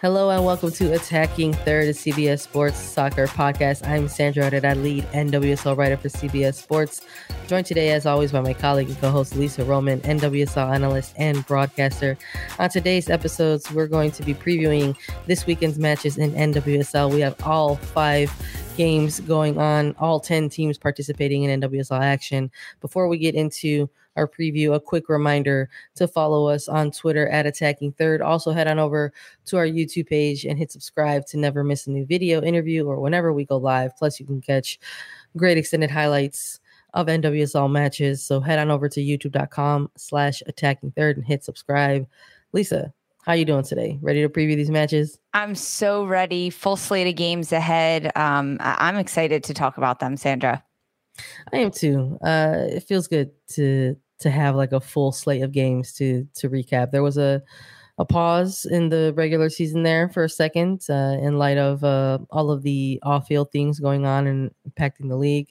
Hello and welcome to Attacking Third, a CBS Sports Soccer podcast. I'm Sandra and I lead NWSL writer for CBS Sports. Joined today, as always, by my colleague and co-host Lisa Roman, NWSL analyst and broadcaster. On today's episodes, we're going to be previewing this weekend's matches in NWSL. We have all five games going on, all 10 teams participating in NWSL action. Before we get into our preview, a quick reminder to follow us on Twitter at Attacking Third. Also, head on over to our YouTube page and hit subscribe to never miss a new video, interview, or whenever we go live. Plus, you can catch great extended highlights of NWSL matches. So head on over to youtube.com slash attacking third and hit subscribe. Lisa, how you doing today? Ready to preview these matches? I'm so ready. Full slate of games ahead. Um, I'm excited to talk about them, Sandra. I am too. Uh, it feels good to to have like a full slate of games to to recap. There was a a pause in the regular season there for a second uh, in light of uh, all of the off field things going on and impacting the league,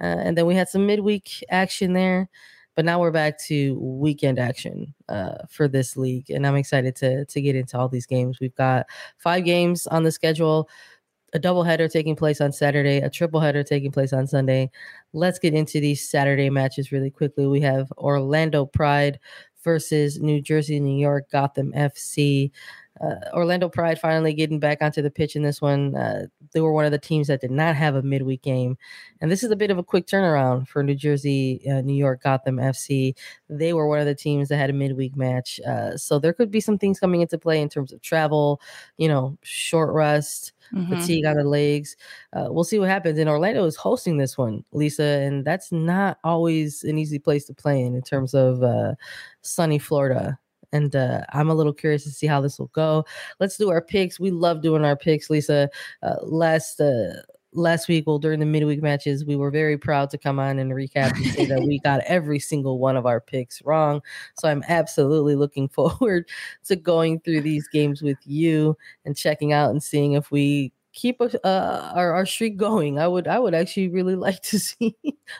uh, and then we had some midweek action there. But now we're back to weekend action uh, for this league, and I'm excited to to get into all these games. We've got five games on the schedule a double header taking place on Saturday, a triple header taking place on Sunday. Let's get into these Saturday matches really quickly. We have Orlando Pride versus New Jersey, New York, Gotham FC. Uh, Orlando Pride finally getting back onto the pitch in this one. Uh, they were one of the teams that did not have a midweek game. And this is a bit of a quick turnaround for New Jersey, uh, New York, Gotham FC. They were one of the teams that had a midweek match. Uh, so there could be some things coming into play in terms of travel, you know, short rest mm-hmm. fatigue on the legs. Uh, we'll see what happens. And Orlando is hosting this one, Lisa, and that's not always an easy place to play in in terms of uh, sunny Florida. And uh, I'm a little curious to see how this will go. Let's do our picks. We love doing our picks, Lisa. Uh, last uh, last week, well, during the midweek matches, we were very proud to come on and recap and say that we got every single one of our picks wrong. So I'm absolutely looking forward to going through these games with you and checking out and seeing if we keep uh, our our streak going. I would I would actually really like to see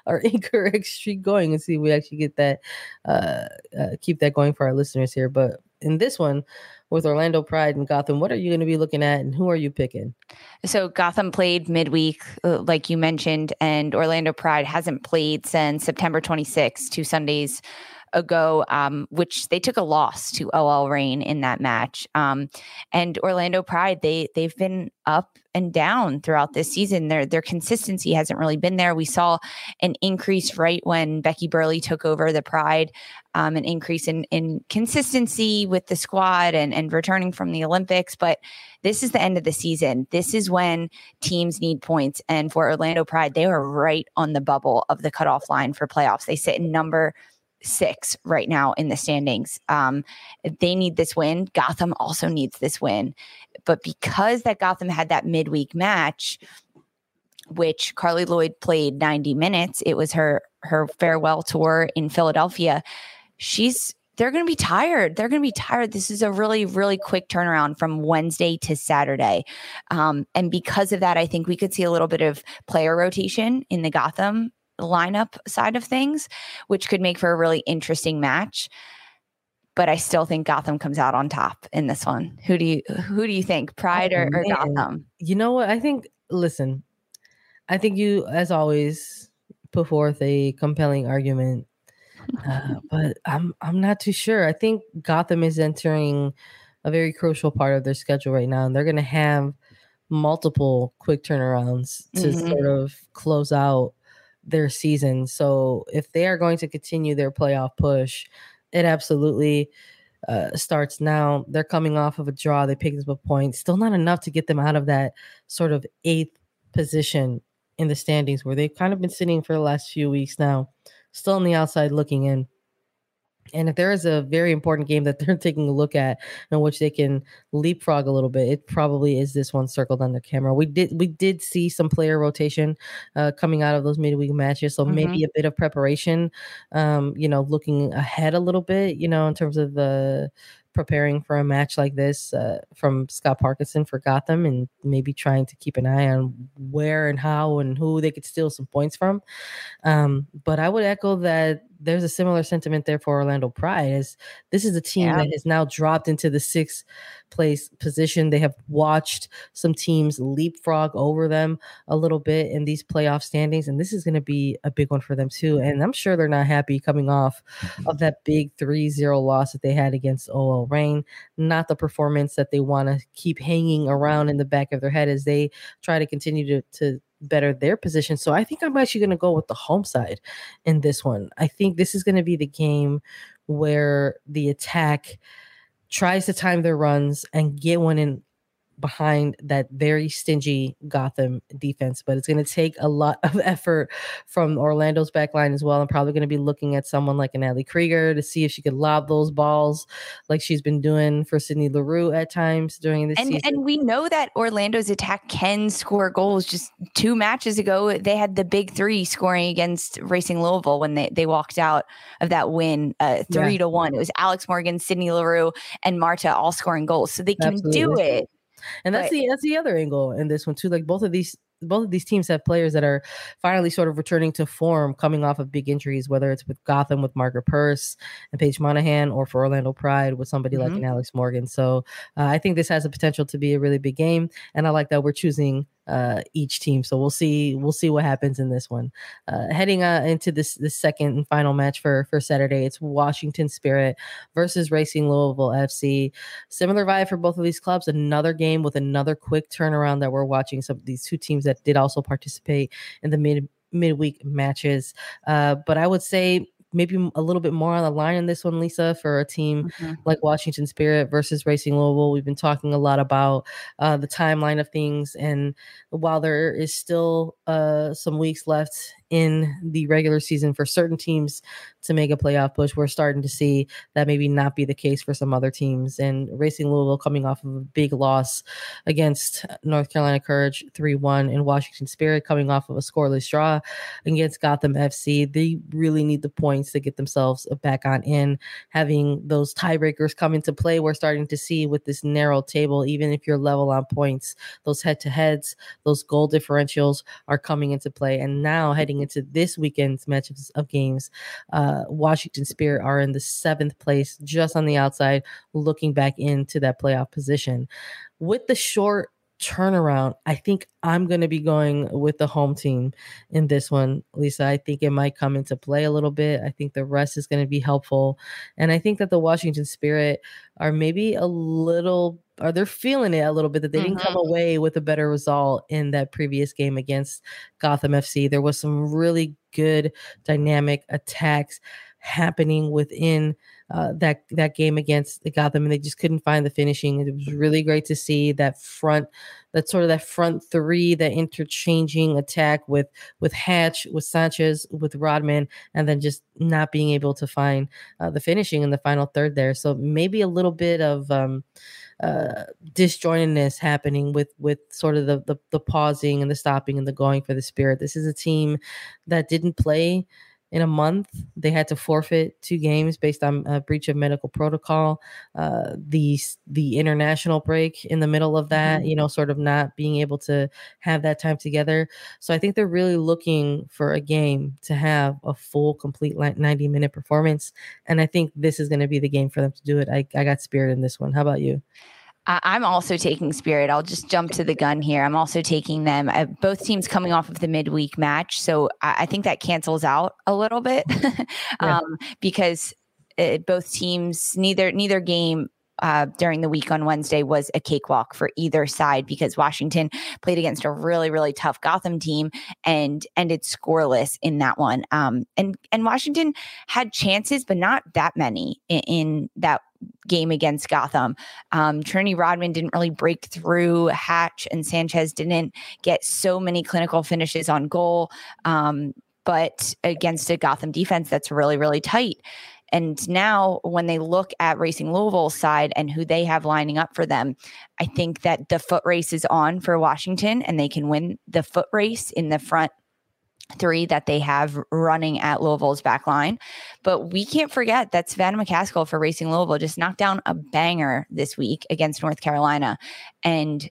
our incorrect streak going and see if we actually get that uh, uh, keep that going for our listeners here. But in this one, with Orlando Pride and Gotham, what are you going to be looking at and who are you picking? So Gotham played midweek, uh, like you mentioned, and Orlando Pride hasn't played since September 26, two Sundays ago, um, which they took a loss to OL Reign in that match. Um, and Orlando Pride, they they've been up and down throughout this season. Their their consistency hasn't really been there. We saw an increase right when Becky Burleigh took over the Pride, um, an increase in in consistency with the squad and and returning from the Olympics. But this is the end of the season. This is when teams need points. And for Orlando Pride, they are right on the bubble of the cutoff line for playoffs. They sit in number six right now in the standings. Um, they need this win. Gotham also needs this win. But because that Gotham had that midweek match, which Carli Lloyd played 90 minutes, it was her her farewell tour in Philadelphia. She's they're going to be tired. They're going to be tired. This is a really, really quick turnaround from Wednesday to Saturday. Um, and because of that, I think we could see a little bit of player rotation in the Gotham lineup side of things, which could make for a really interesting match. But I still think Gotham comes out on top in this one. Who do you who do you think, Pride or, or Gotham? You know what? I think. Listen, I think you, as always, put forth a compelling argument, uh, but I'm I'm not too sure. I think Gotham is entering a very crucial part of their schedule right now, and they're going to have multiple quick turnarounds to mm-hmm. sort of close out their season. So if they are going to continue their playoff push, it absolutely uh, starts now. They're coming off of a draw. They picked up a point. Still not enough to get them out of that sort of eighth position in the standings where they've kind of been sitting for the last few weeks now. Still on the outside looking in. And if there is a very important game that they're taking a look at in which they can leapfrog a little bit, it probably is this one circled on the camera. We did we did see some player rotation uh, coming out of those midweek matches, so mm-hmm. maybe a bit of preparation. Um, you know, looking ahead a little bit, you know, in terms of the preparing for a match like this uh, from Scott Parkinson for Gotham and maybe trying to keep an eye on where and how and who they could steal some points from. Um, but I would echo that there's a similar sentiment there for Orlando Pride as this is a team yeah. that has now dropped into the sixth place position. They have watched some teams leapfrog over them a little bit in these playoff standings, and this is going to be a big one for them too. And I'm sure they're not happy coming off mm-hmm. of that big 3-0 loss that they had against OL Reign. Not the performance that they want to keep hanging around in the back of their head as they try to continue to, to better their position. So I think I'm actually going to go with the home side in this one. I think this is going to be the game where the attack tries to time their runs and get one in behind that very stingy Gotham defense, but it's going to take a lot of effort from Orlando's back line as well. I'm probably going to be looking at someone like an Ali Krieger to see if she could lob those balls like she's been doing for Sydney Leroux at times during this and, season. And we know that Orlando's attack can score goals. Just two matches ago, they had the big three scoring against Racing Louisville when they, they walked out of that win uh, three yeah. to one. It was Alex Morgan, Sydney Leroux, and Marta all scoring goals. So they can Absolutely. do it and that's the that's the other angle in this one too. Like both of these both of these teams have players that are finally sort of returning to form coming off of big injuries, whether it's with Gotham with Margaret Purce and Paige Monaghan or for Orlando Pride with somebody mm-hmm. like an Alex Morgan. So uh, I think this has the potential to be a really big game. And I like that we're choosing uh, each team. So we'll see we'll see what happens in this one. Uh, heading uh, into this this second and final match for for Saturday, it's Washington Spirit versus Racing Louisville FC. Similar vibe for both of these clubs. Another game with another quick turnaround that we're watching. Some of these two teams that did also participate in the mid midweek matches. Uh, but I would say maybe a little bit more on the line in this one, Lisa, for a team mm-hmm. like Washington Spirit versus Racing Louisville. We've been talking a lot about uh, the timeline of things, and while there is still uh, some weeks left in the regular season for certain teams to make a playoff push. We're starting to see that maybe not be the case for some other teams. And Racing Louisville coming off of a big loss against North Carolina Courage 3 1 and Washington Spirit coming off of a scoreless draw against Gotham FC. They really need the points to get themselves back on in. Having those tiebreakers come into play, we're starting to see with this narrow table, even if you're level on points, those head to heads, those goal differentials are coming into play. And now mm-hmm. heading into this weekend's matches of games, uh, Washington Spirit are in the seventh place, just on the outside, looking back into that playoff position. With the short turnaround, I think I'm going to be going with the home team in this one, Lisa. I think it might come into play a little bit. I think the rest is going to be helpful. And I think that the Washington Spirit are maybe a little or they're feeling it a little bit that they mm-hmm. didn't come mm-hmm. away with a better result in that previous game against Gotham FC. There was some really good dynamic attacks happening within uh, that that game against the Gotham, and they just couldn't find the finishing. It was really great to see that front, that sort of that front three, that interchanging attack with with Hatch, with Sanchez, with Rodman, and then just not being able to find uh, the finishing in the final third there. So maybe a little bit of um, uh, disjointedness happening with with sort of the, the the pausing and the stopping and the going for the spirit. This is a team that didn't play in a month. They had to forfeit two games based on a breach of medical protocol. Uh, the the international break in the middle of that, mm-hmm. you know, sort of not being able to have that time together. So I think they're really looking for a game to have a full, complete 90 minute performance. And I think this is going to be the game for them to do it. I, I got spirit in this one. How about you? I'm also taking Spirit. I'll just jump to the gun here. I'm also taking them. Uh, both teams coming off of the midweek match, so I, I think that cancels out a little bit yeah. um, because it, uh, both teams neither neither game uh, during the week on Wednesday was a cakewalk for either side because Washington played against a really, really tough Gotham team and ended scoreless in that one. Um, and and Washington had chances, but not that many in, in that game against Gotham. Um, Trinity Rodman didn't really break through. Hatch and Sanchez didn't get so many clinical finishes on goal. Um, but against a Gotham defense that's really, really tight. And now, when they look at Racing Louisville's side and who they have lining up for them, I think that the foot race is on for Washington and they can win the foot race in the front three that they have running at Louisville's back line. But we can't forget that Savannah McCaskill for Racing Louisville just knocked down a banger this week against North Carolina. And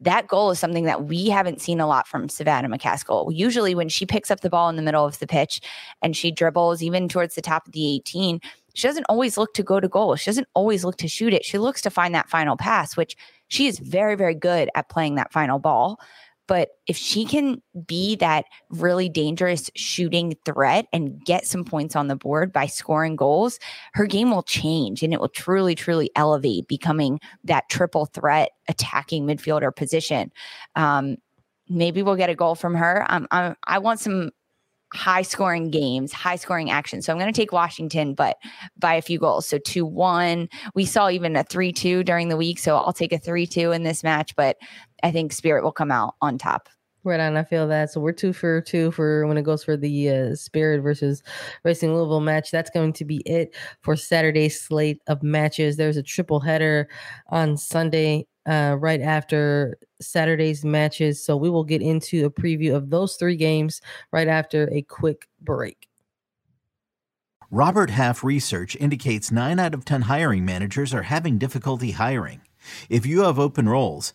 that goal is something that we haven't seen a lot from Savannah McCaskill. Usually, when she picks up the ball in the middle of the pitch and she dribbles even towards the top of the 18, she doesn't always look to go to goal. She doesn't always look to shoot it. She looks to find that final pass, which she is very, very good at playing that final ball. But if she can be that really dangerous shooting threat and get some points on the board by scoring goals, her game will change and it will truly, truly elevate, becoming that triple threat attacking midfielder position. Um, maybe we'll get a goal from her. Um, I, I want some high scoring games, high scoring action. So I'm going to take Washington, but by a few goals. So 2 1. We saw even a 3 2 during the week. So I'll take a 3 2 in this match, but I think Spirit will come out on top. Right on, I feel that. So we're two for two for when it goes for the uh, Spirit versus Racing Louisville match. That's going to be it for Saturday's slate of matches. There's a triple header on Sunday, uh, right after Saturday's matches. So we will get into a preview of those three games right after a quick break. Robert Half research indicates nine out of 10 hiring managers are having difficulty hiring. If you have open roles,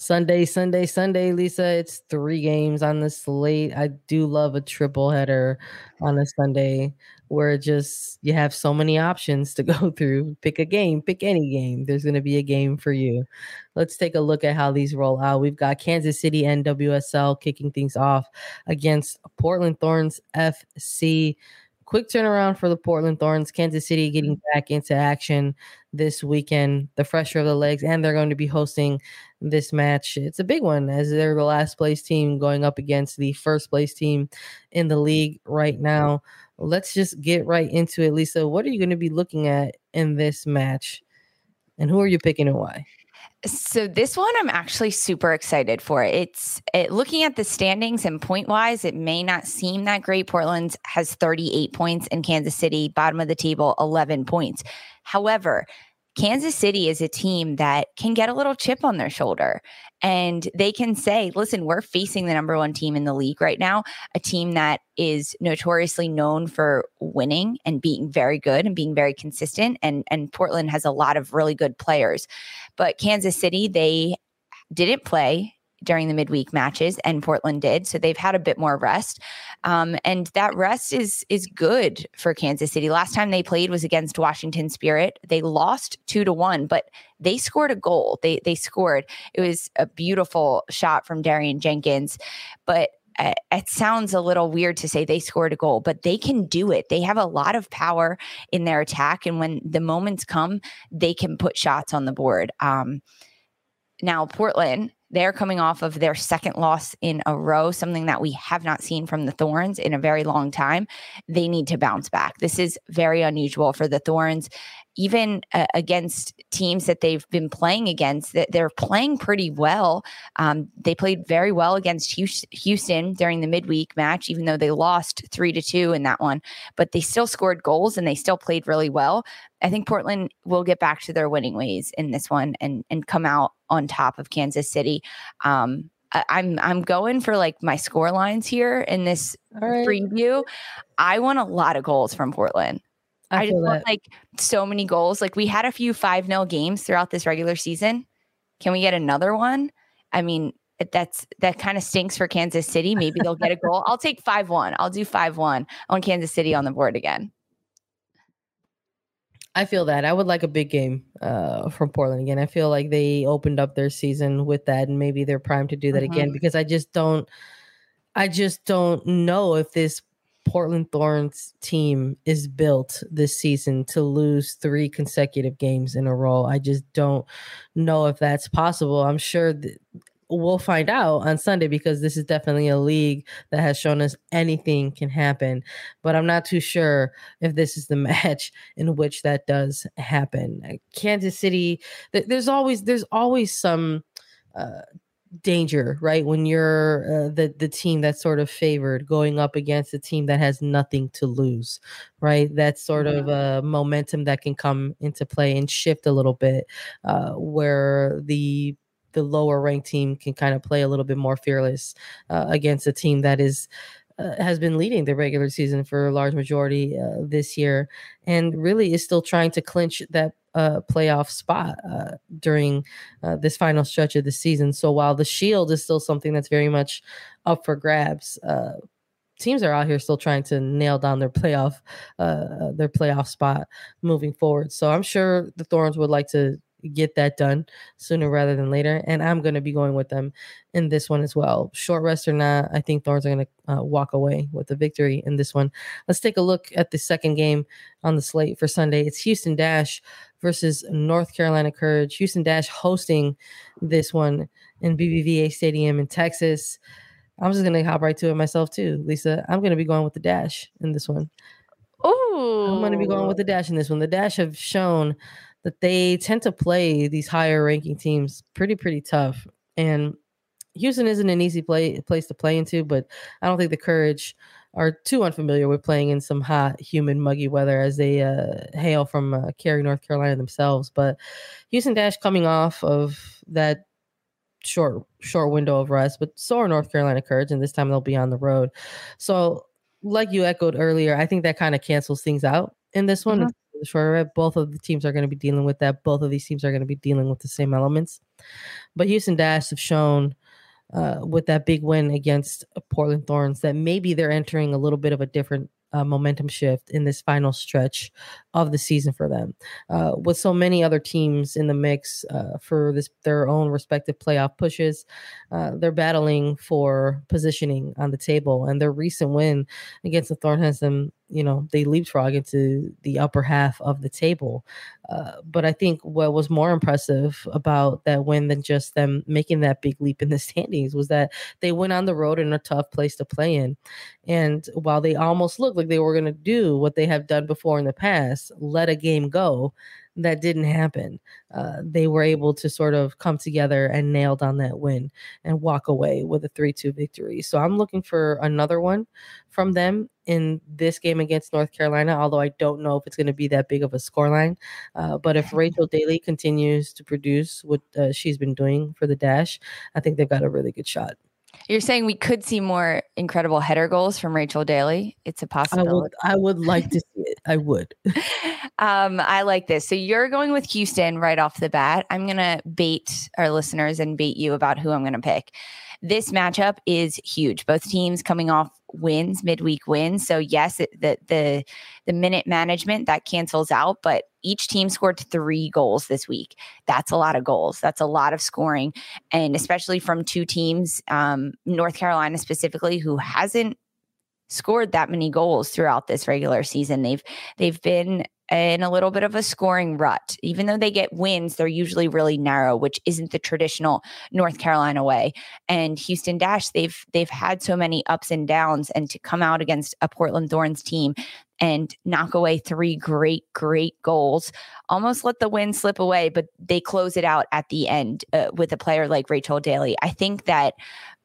Sunday, Sunday, Sunday, Lisa. It's three games on the slate. I do love a triple header on a Sunday where just you have so many options to go through. Pick a game, pick any game. There's going to be a game for you. Let's take a look at how these roll out. We've got Kansas City NWSL kicking things off against Portland Thorns FC quick turnaround for the Portland Thorns. Kansas City getting mm-hmm. back into action this weekend, the fresher of the legs, and they're going to be hosting this match. It's a big one as they're the last place team going up against the first place team in the league right now. Let's just get right into it, Lisa. What are you going to be looking at in this match? And who are you picking and why? So this one I'm actually super excited for. It's it, looking at the standings and point wise, it may not seem that great. Portland has 38 points and Kansas City bottom of the table 11 points. However, Kansas City is a team that can get a little chip on their shoulder and they can say, listen, we're facing the number one team in the league right now, a team that is notoriously known for winning and being very good and being very consistent. And, and Portland has a lot of really good players. But Kansas City, they didn't play during the midweek matches, and Portland did. So they've had a bit more rest, um, and that rest is is good for Kansas City. Last time they played was against Washington Spirit. They lost two to one, but they scored a goal. They they scored. It was a beautiful shot from Darian Jenkins, but uh, it sounds a little weird to say they scored a goal, but they can do it. They have a lot of power in their attack, and when the moments come, they can put shots on the board. Um, now, Portland They're coming off of their second loss in a row, something that we have not seen from the Thorns in a very long time. They need to bounce back. This is very unusual for the Thorns even uh, against teams that they've been playing against, that they're playing pretty well. Um, they played very well against Houston during the midweek match, even though they lost three to two in that one. But they still scored goals and they still played really well. I think Portland will get back to their winning ways in this one and and come out on top of Kansas City. Um, I'm I'm going for like my score lines here in this right. preview. I want a lot of goals from Portland. I, I just want like so many goals. Like we had a few 5 0 games throughout this regular season. Can we get another one? I mean, that's that kind of stinks for Kansas City. Maybe they'll get a goal. I'll take 5 1. I'll do 5 1 on Kansas City on the board again. I feel that. I would like a big game uh, from Portland again. I feel like they opened up their season with that, and maybe they're primed to do that mm-hmm. again because I just don't. I just don't know if this Portland Thorns team is built this season to lose three consecutive games in a row. I just don't know if that's possible. I'm sure th- we'll find out on Sunday because this is definitely a league that has shown us anything can happen. But I'm not too sure if this is the match in which that does happen. Kansas City, th- there's always there's always some uh, danger, right? When you're uh, the the team that's sort of favored going up against a team that has nothing to lose, right? That's sort of a momentum that can come into play and shift a little bit, uh, where the the lower ranked team can kind of play a little bit more fearless uh, against a team that is uh, has been leading the regular season for a large majority uh, this year and really is still trying to clinch that uh, playoff spot uh, during uh, this final stretch of the season. So while the Shield is still something that's very much up for grabs, uh, teams are out here still trying to nail down their playoff their playoff spot moving forward. So I'm sure the Thorns would like to get that done sooner rather than later. And I'm going to be going with them in this one as well. Short rest or not, I think Thorns are going to uh, walk away with the victory in this one. Let's take a look at the second game on the slate for Sunday. It's Houston Dash versus North Carolina Courage. Houston Dash hosting this one in BBVA Stadium in Texas. I'm just gonna hop right to it myself too, Lisa. I'm gonna be going with the Dash in this one. Oh, I'm gonna be going with the Dash in this one. The Dash have shown that they tend to play these higher ranking teams pretty pretty tough, and Houston isn't an easy play place to play into. But I don't think the Courage are too unfamiliar with playing in some hot, humid, muggy weather as they uh, hail from uh, Cary, North Carolina themselves. But Houston Dash coming off of that short short window of rest, but so are North Carolina Courage, and this time they'll be on the road. So, like you echoed earlier, I think that kind of cancels things out in this one. Mm-hmm. The shorter both of the teams are going to be dealing with that. Both of these teams are going to be dealing with the same elements. But Houston Dash have shown uh, with that big win against Portland Thorns that maybe they're entering a little bit of a different uh, momentum shift in this final stretch of the season for them. Uh, with so many other teams in the mix uh, for this their own respective playoff pushes, uh, they're battling for positioning on the table. And their recent win against the Thorn has them you know they leapfrog into the upper half of the table uh, but i think what was more impressive about that win than just them making that big leap in the standings was that they went on the road in a tough place to play in. And while they almost looked like they were going to do what they have done before in the past let a game go that didn't happen. Uh, they were able to sort of come together and nail down that win and walk away with a 3 2 victory. So I'm looking for another one from them in this game against North Carolina, although I don't know if it's going to be that big of a scoreline. Uh, but if Rachel Daly continues to produce what uh, she's been doing for the Dash, I think they've got a really good shot. You're saying we could see more incredible header goals from Rachel Daly. It's a possibility. I would, I would like to see it. I would. um, I like this. So you're going with Houston right off the bat. I'm going to bait our listeners and bait you about who I'm going to pick. This matchup is huge. Both teams coming off wins, midweek wins. So yes, it, the the the minute management that cancels out, but each team scored three goals this week. That's a lot of goals. That's a lot of scoring, and especially from two teams, um, North Carolina specifically, who hasn't scored that many goals throughout this regular season. They've they've been in a little bit of a scoring rut. Even though they get wins, they're usually really narrow, which isn't the traditional North Carolina way. And Houston Dash, they've they've had so many ups and downs, and to come out against a Portland Thorns team and knock away three great, great goals, almost let the win slip away, but they close it out at the end uh, with a player like Rachel Daly. I think that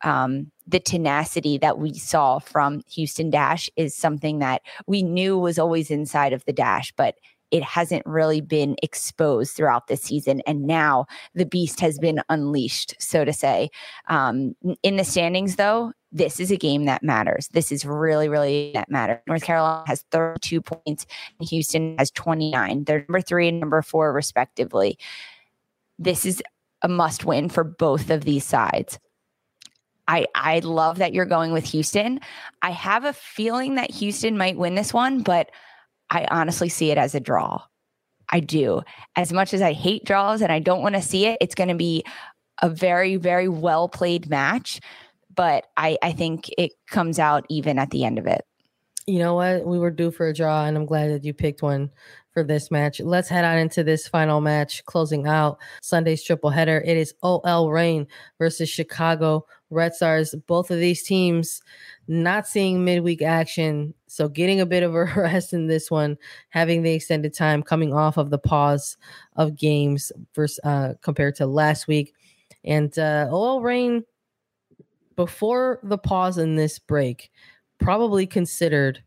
um, the tenacity that we saw from Houston Dash is something that we knew was always inside of the Dash, but it hasn't really been exposed throughout this season. And now the beast has been unleashed, so to say. Um, in the standings, though, this is a game that matters. This is really, really that matters. North Carolina has 32 points, and Houston has 29. They're number three and number four, respectively. This is a must win for both of these sides. I I love that you're going with Houston. I have a feeling that Houston might win this one, but I honestly see it as a draw. I do. As much as I hate draws and I don't want to see it, it's going to be a very very well played match, but I I think it comes out even at the end of it. You know what? We were due for a draw, and I'm glad that you picked one for this match. Let's head on into this final match, closing out Sunday's triple header. It is OL Reign versus Chicago Red Stars. Both of these teams not seeing midweek action, so getting a bit of a rest in this one, having the extended time coming off of the pause of games versus uh, compared to last week, and uh, OL Reign before the pause in this break probably considered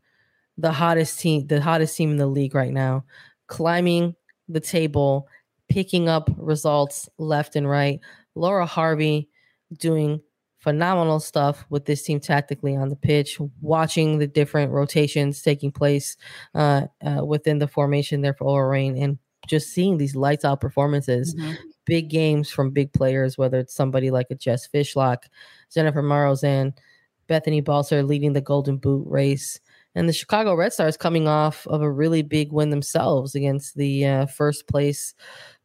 the hottest team, the hottest team in the league right now, climbing the table, picking up results left and right. Laura Harvey doing phenomenal stuff with this team tactically on the pitch, watching the different rotations taking place uh, uh, within the formation there for Reign and just seeing these lights out performances, mm-hmm. big games from big players, whether it's somebody like a Jess Fishlock, Jennifer Marozsán, Bethany Balcer leading the Golden Boot race. And the Chicago Red Stars coming off of a really big win themselves against the uh, first place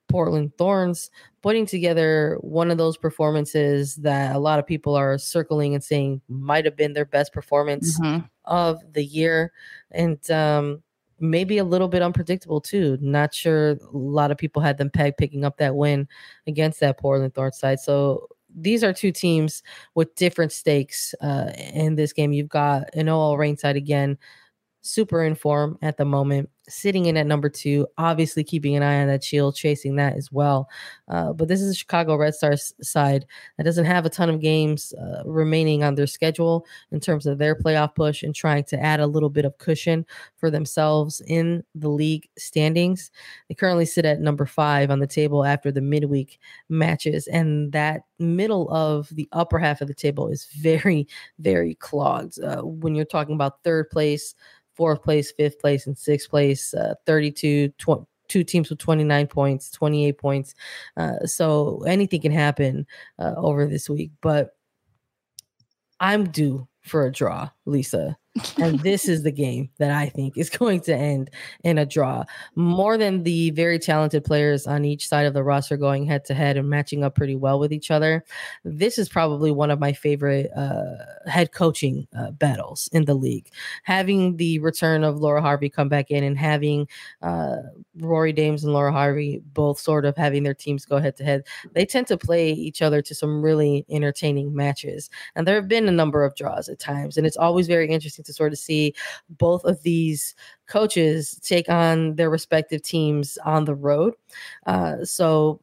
Portland Thorns, putting together one of those performances that a lot of people are circling and saying might have been their best performance mm-hmm. of the year. And um, maybe a little bit unpredictable too. Not sure a lot of people had them pegged picking up that win against that Portland Thorns side. So these are two teams with different stakes uh, in this game. You've got an OL Reign side again, super in form at the moment sitting in at number two, obviously keeping an eye on that shield, chasing that as well. Uh, but this is a Chicago Red Stars side that doesn't have a ton of games uh, remaining on their schedule in terms of their playoff push and trying to add a little bit of cushion for themselves in the league standings. They currently sit at number five on the table after the midweek matches, and that middle of the upper half of the table is very, very clogged. Uh, when you're talking about third place, fourth place, fifth place, and sixth place, uh, 32, 20, two teams with 29 points, 28 points. Uh, so anything can happen uh, over this week. But I'm due for a draw, Lisa and this is the game that I think is going to end in a draw. More than the very talented players on each side of the roster going head to head and matching up pretty well with each other, this is probably one of my favorite uh, head coaching uh, battles in the league. Having the return of Laura Harvey come back in and having uh, Rory Dames and Laura Harvey both sort of having their teams go head to head, they tend to play each other to some really entertaining matches. And there have been a number of draws at times, and it's always very interesting to sort of see both of these coaches take on their respective teams on the road. Uh, so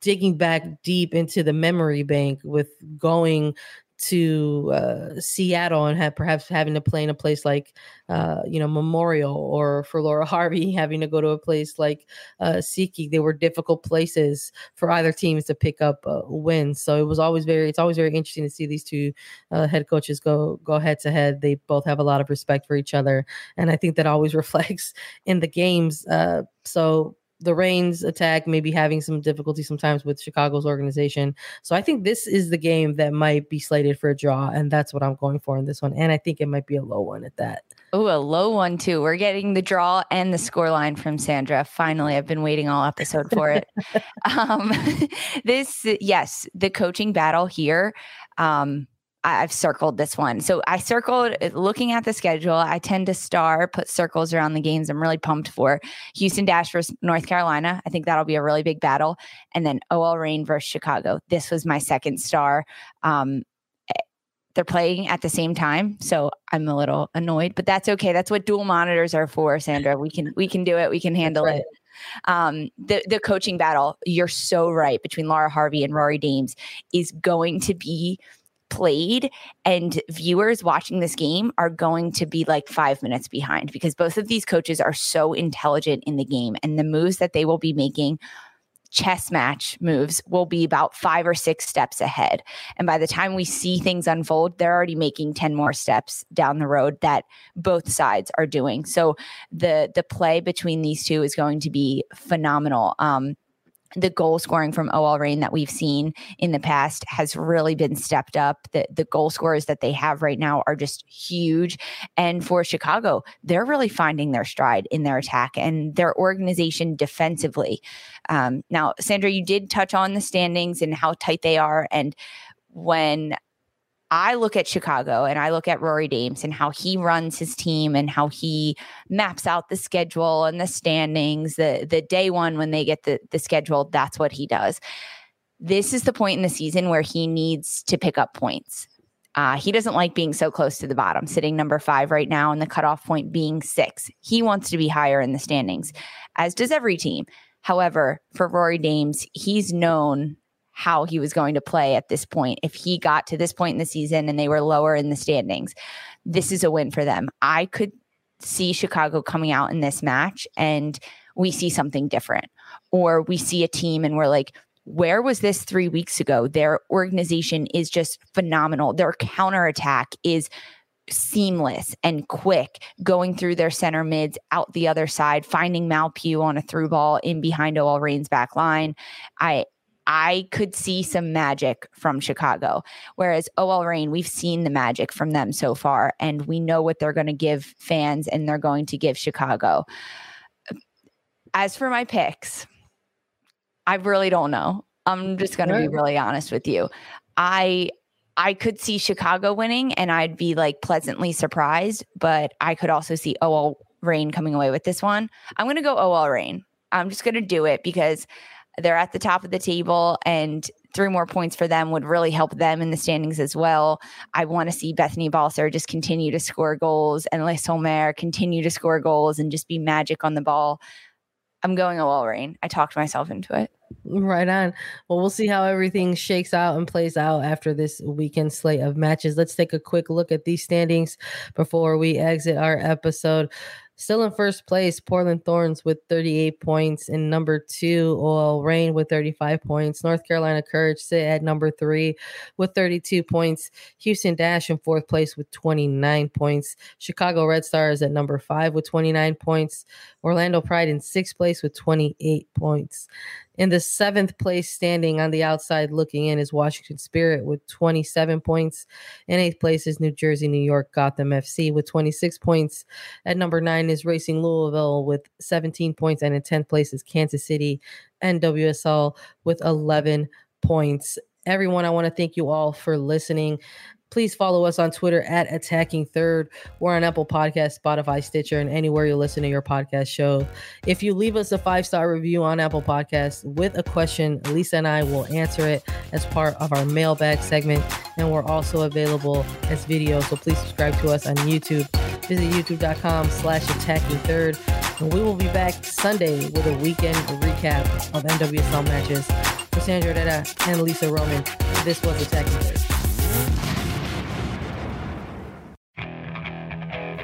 digging back deep into the memory bank with going to uh, Seattle and have perhaps having to play in a place like uh, you know Memorial or for Laura Harvey having to go to a place like uh, SeatGeek. They were difficult places for either teams to pick up uh, wins. So it was always very it's always very interesting to see these two uh, head coaches go go head to head. They both have a lot of respect for each other, and I think that always reflects in the games. Uh, so the Reigns attack maybe having some difficulty sometimes with Chicago's organization. So I think this is the game that might be slated for a draw, and that's what I'm going for in this one. And I think it might be a low one at that. Oh, a low one too. We're getting the draw and the score line from Sandra. Finally, I've been waiting all episode for it. um, this, yes, the coaching battle here. Um, I've circled this one. So I circled uh, looking at the schedule. I tend to star, put circles around the games I'm really pumped for. Houston Dash versus North Carolina. I think that'll be a really big battle. And then OL Reign versus Chicago. This was my second star. Um, eh, they're playing at the same time, so I'm a little annoyed, but that's okay. That's what dual monitors are for, Sandra. We can we can do it. We can handle right. it. Um, the the coaching battle, you're so right between Laura Harvey and Rory Dames is going to be played and viewers watching this game are going to be like five minutes behind because both of these coaches are so intelligent in the game and the moves that they will be making chess match moves will be about five or six steps ahead. And by the time we see things unfold, they're already making 10 more steps down the road that both sides are doing. So the the play between these two is going to be phenomenal. Um, the goal scoring from OL Reign that we've seen in the past has really been stepped up. The the goal scorers that they have right now are just huge. And for Chicago, they're really finding their stride in their attack and their organization defensively. Um, now, Sandra, you did touch on the standings and how tight they are. And when I look at Chicago and I look at Rory Dames and how he runs his team and how he maps out the schedule and the standings, the the day one when they get the, the schedule, that's what he does. This is the point in the season where he needs to pick up points. Uh, he doesn't like being so close to the bottom, sitting number five right now, and the cutoff point being six. He wants to be higher in the standings, as does every team. However, for Rory Dames, he's known how he was going to play at this point if he got to this point in the season and they were lower in the standings. This is a win for them. I could see Chicago coming out in this match and we see something different, or we see a team and we're like, where was this three weeks ago? Their organization is just phenomenal. Their counterattack is seamless and quick going through their center mids out the other side, finding Mal Pugh on a through ball in behind OL Reign's back line. I I could see some magic from Chicago. Whereas OL Reign, we've seen the magic from them so far, and we know what they're going to give fans and they're going to give Chicago. As for my picks, I really don't know. I'm just going to be really honest with you. I I could see Chicago winning and I'd be like pleasantly surprised, but I could also see OL Reign coming away with this one. I'm going to go OL Reign. I'm just going to do it because they're at the top of the table, and three more points for them would really help them in the standings as well. I want to see Bethany Balcer just continue to score goals and Le Sommer continue to score goals and just be magic on the ball. I'm going OL Reign. I talked myself into it. Right on. Well, we'll see how everything shakes out and plays out after this weekend slate of matches. Let's take a quick look at these standings before we exit our episode. Still in first place, Portland Thorns with 38 points. In number two, OL Reign with 35 points. North Carolina Courage sit at number three with 32 points. Houston Dash in fourth place with 29 points. Chicago Red Stars at number five with 29 points. Orlando Pride in sixth place with 28 points. In the seventh place standing on the outside looking in is Washington Spirit with 27 points. In eighth place is New Jersey, New York, Gotham FC with 26 points. At number nine is Racing Louisville with 17 points. And in 10th place is Kansas City NWSL with 11 points. Everyone, I want to thank you all for listening. Please follow us on Twitter at Attacking Third. We're on Apple Podcast, Spotify, Stitcher, and anywhere you listen to your podcast show. If you leave us a five star review on Apple Podcasts with a question, Lisa and I will answer it as part of our mailbag segment. And we're also available as video. So please subscribe to us on YouTube. Visit youtube.com slash attacking third. And we will be back Sunday with a weekend recap of NWSL matches. For Sandra Herrera and Lisa Roman, this was Attacking Third.